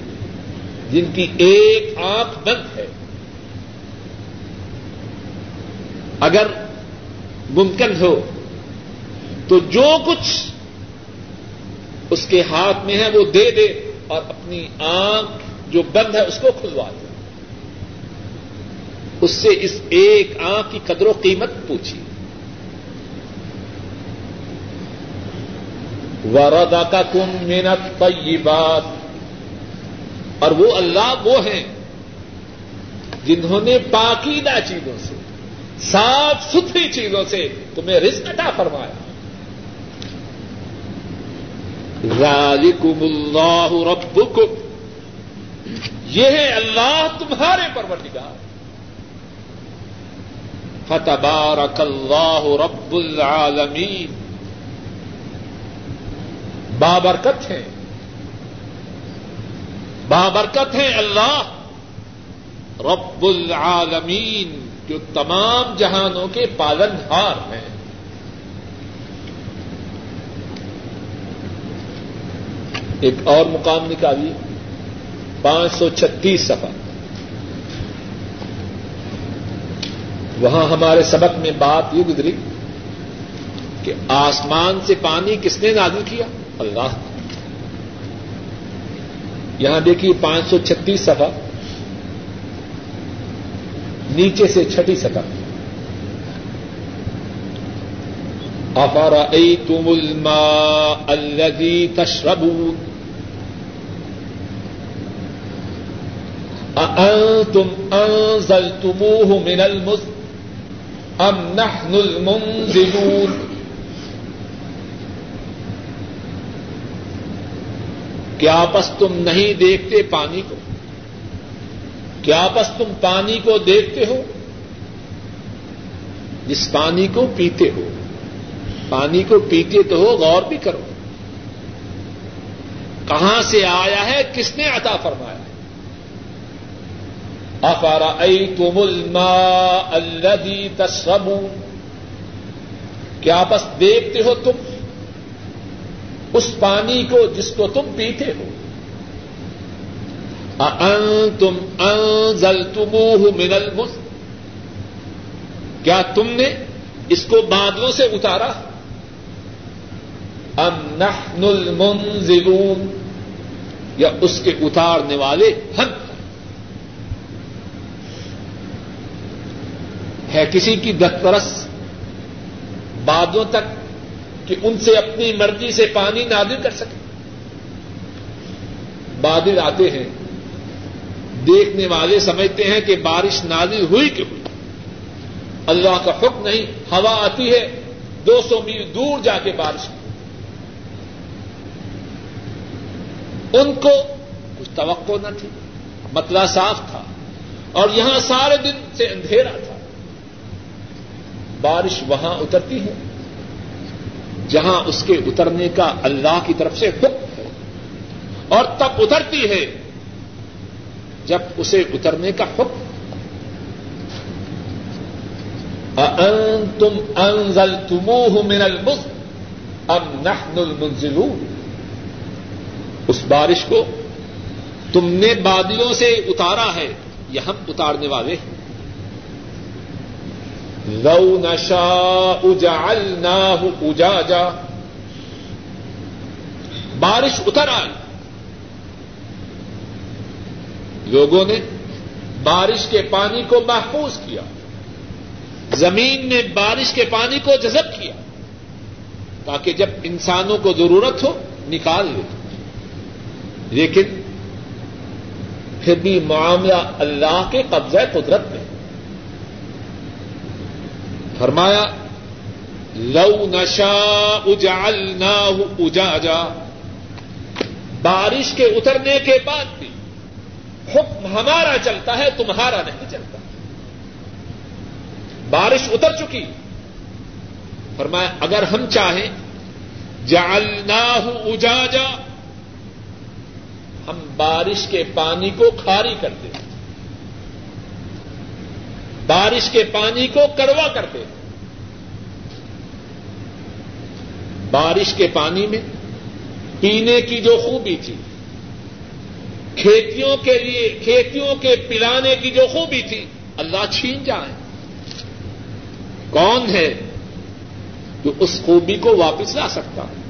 جن کی ایک آنکھ بند ہے۔ اگر ممکن ہو تو جو کچھ اس کے ہاتھ میں ہے وہ دے دے۔ اور اپنی آنکھ جو بند ہے اس کو کھلوا دے۔ اس سے اس ایک آنکھ کی قدر و قیمت پوچھیے وردا کا کم محنت طیبات اور وہ اللہ وہ ہیں جنہوں نے پاکیدہ چیزوں سے، صاف ستھری چیزوں سے تمہیں رزق عطا فرمایا۔ ذالکم اللہ ربکم۔ یہ ہے اللہ تمہارے پروردگار۔ فتبارک اللہ رب العالمین۔ بابرکت ہیں بابرکت ہیں اللہ رب العالمین، جو تمام جہانوں کے پالن ہار ہیں۔ ایک اور مقام نکالی، پانچ سو چھتیس سفر۔ وہاں ہمارے سبق میں بات یہ گزری کہ آسمان سے پانی کس نے نازل کیا؟ اللہ۔ یہاں دیکھیے پانچ سو چھتیس سفا نیچے سے چھٹی سطح افارا تم الما الدی تشرب تم انزل تموہ من المز ام نحن المنزلون؟ کیا پس تم نہیں دیکھتے پانی کو؟ کیا پس تم پانی کو دیکھتے ہو؟ جس پانی کو پیتے ہو۔ پانی کو پیتے تو ہو، غور بھی کرو۔ کہاں سے آیا ہے؟ کس نے عطا فرمایا افارا تم الما الدی تسب کیا بس دیکھتے ہو تم؟ اس پانی کو جس کو تم پیتے ہو۔ تم انزل تموہ من المس۔ کیا تم نے اس کو بادلوں سے اتارا؟ ام نحن المنزلون، یا اس کے اتارنے والے ہم۔ ہے کسی کی دسترس بادوں تک کہ ان سے اپنی مرضی سے پانی نادر کر سکے۔ بادل آتے ہیں، دیکھنے والے سمجھتے ہیں کہ بارش نازل ہوئی کہ ہوئی۔ اللہ کا حکم نہیں، ہوا آتی ہے، دو سو میل دور جا کے بارش۔ ان کو کچھ توقع نہ تھی مطلع صاف تھا۔ اور یہاں سارے دن سے اندھیرا تھا۔ بارش وہاں اترتی ہے، جہاں اس کے اترنے کا اللہ کی طرف سے حکم ہے۔ اور تب اترتی ہے، جب اسے اترنے کا حکم۔ تم انزل تموہ من المز ام نحن المنزلون؟ اس بارش کو تم نے بادلوں سے اتارا ہے، یہ ہم اتارنے والے ہیں۔ لو نشا اجعلناه اجاجا۔ بارش اتر آئی۔ لوگوں نے بارش کے پانی کو محفوظ کیا۔ زمین نے بارش کے پانی کو جذب کیا۔ تاکہ جب انسانوں کو ضرورت ہو، نکال لے لیکن پھر بھی معاملہ اللہ کے قبضہ قدرت میں۔ فرمایا، لو نشا اجال نہ اجا بارش کے اترنے کے بعد بھی حکم ہمارا چلتا ہے، تمہارا نہیں چلتا۔ بارش اتر چکی۔ فرمایا، اگر ہم چاہیں جالنا اجاجا۔ ہم بارش کے پانی کو کھاری کر دیں بارش کے پانی کو کڑوا کر دیں بارش کے پانی میں پینے کی جو خوبی تھی، کھیتیوں کے لیے، کھیتیوں کے پلانے کی جو خوبی تھی، اللہ چھین جائے کون ہے جو اس خوبی کو واپس لا سکتا ہے؟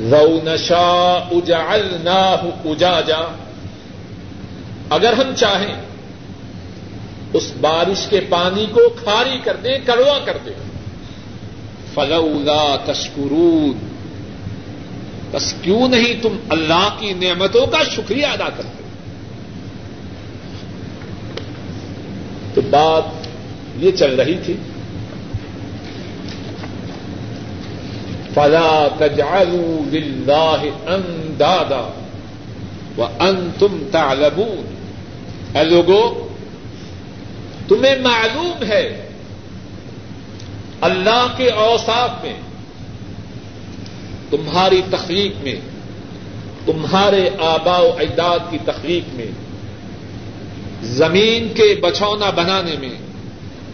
رو نشا اجال نہ اجا جا اگر ہم چاہیں اس بارش کے پانی کو کھاری کر دیں، کڑوا کر دیں۔ فلولا تشکرون۔ بس کیوں نہیں تم اللہ کی نعمتوں کا شکریہ ادا کرتے؟ تو بات یہ چل رہی تھی فلا تجعلوا لله اندادا وانتم تعلمون۔ اے لوگوں تمہیں معلوم ہے اللہ کے اوساف میں، تمہاری تخلیق میں، تمہارے آبا و اجداد کی تخلیق میں، زمین کے بچھونا بنانے میں،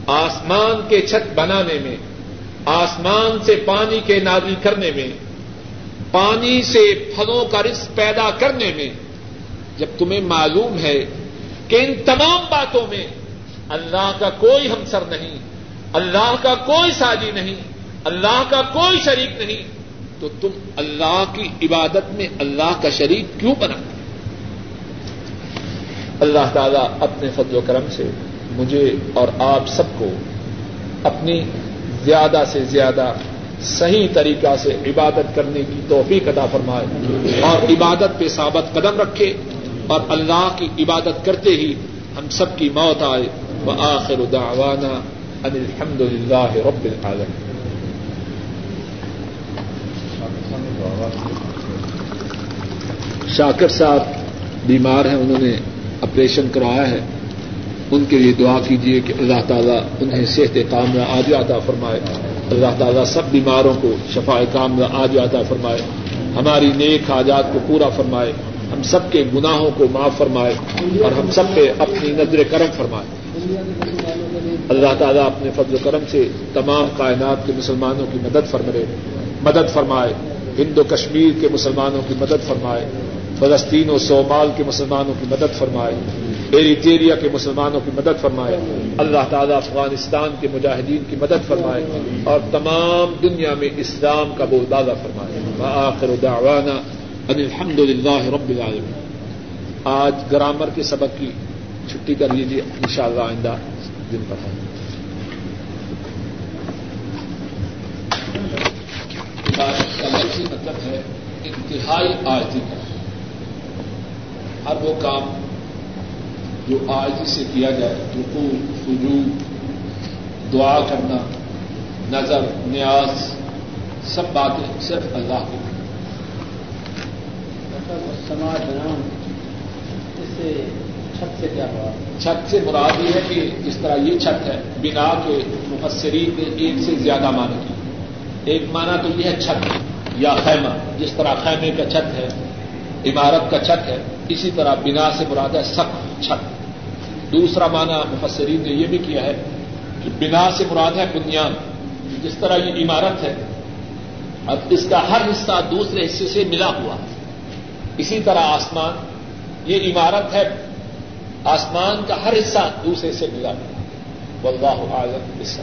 آسمان کے چھت بنانے میں آسمان سے پانی کے نازل کرنے میں، پانی سے پھلوں کا رزق پیدا کرنے میں، جب تمہیں معلوم ہے کہ ان تمام باتوں میں اللہ کا کوئی ہمسر نہیں، اللہ کا کوئی ساجی نہیں، اللہ کا کوئی شریک نہیں، تو تم اللہ کی عبادت میں اللہ کا شریک کیوں بنا؟ اللہ تعالیٰ اپنے فضل و کرم سے مجھے اور آپ سب کو اپنی زیادہ سے زیادہ صحیح طریقہ سے عبادت کرنے کی توفیق ادا فرمائے اور عبادت پہ ثابت قدم رکھے اور اللہ کی عبادت کرتے ہی ہم سب کی موت آئے۔ وہ آخر دعوانا ان الحمد للہ رب العالم شاکر صاحب بیمار ہیں، انہوں نے آپریشن کروایا ہے۔ ان کے لیے دعا کیجیے کہ اللہ تعالیٰ انہیں صحت کام آج عطا فرمائے۔ اللہ تعالیٰ سب بیماروں کو شفا کام آج عطا فرمائے۔ ہماری نیک حاجات کو پورا فرمائے۔ ہم سب کے گناہوں کو معاف فرمائے اور ہم سب پہ اپنی نظر کرم فرمائے۔ اللہ تعالیٰ اپنے فضل و کرم سے تمام کائنات کے مسلمانوں کی مدد فرمائے۔ مدد فرمائے۔ ہند و کشمیر کے مسلمانوں کی مدد فرمائے۔ فلسطین و صومال کے مسلمانوں کی مدد فرمائے۔ ایریٹیریا کے مسلمانوں کی مدد فرمائے، اللہ تعالیٰ افغانستان کے مجاہدین کی مدد فرمائے اور تمام دنیا میں اسلام کا بول دادا فرمائے۔ آخر دعوانا ان الحمد للہ رب العالمین۔ آج گرامر کے سبق کی چھٹی کر لیجیے ان شاء اللہ آئندہ دن پر۔ مطلب ہے، انتہائی آرتی کا ہر وہ کام جو آج سے کیا جائے رکو خجو دعا کرنا، نظر، نیاز، سب باتیں صرف اللہ کو سماج بنا اس سے چھت سے کیا ہوا چھت سے مراد یہ ہے کہ جس طرح یہ چھت ہے، بنا کے مفسرین نے ایک سے زیادہ معنی کی۔ ایک معنی تو یہ ہے چھت یا خیمہ، جس طرح خیمے کا چھت ہے، عمارت کا چھت ہے، اسی طرح بنا سے مراد ہے سخت چھت۔ دوسرا معنی مفسرین نے یہ بھی کیا ہے کہ بنا سے مراد ہے بنیاد جس طرح یہ عمارت ہے، اب اس کا ہر حصہ دوسرے حصے سے ملا ہوا۔ اسی طرح آسمان، یہ عمارت ہے، آسمان کا ہر حصہ دوسرے سے ملا۔ ہوا واللہ عالم اس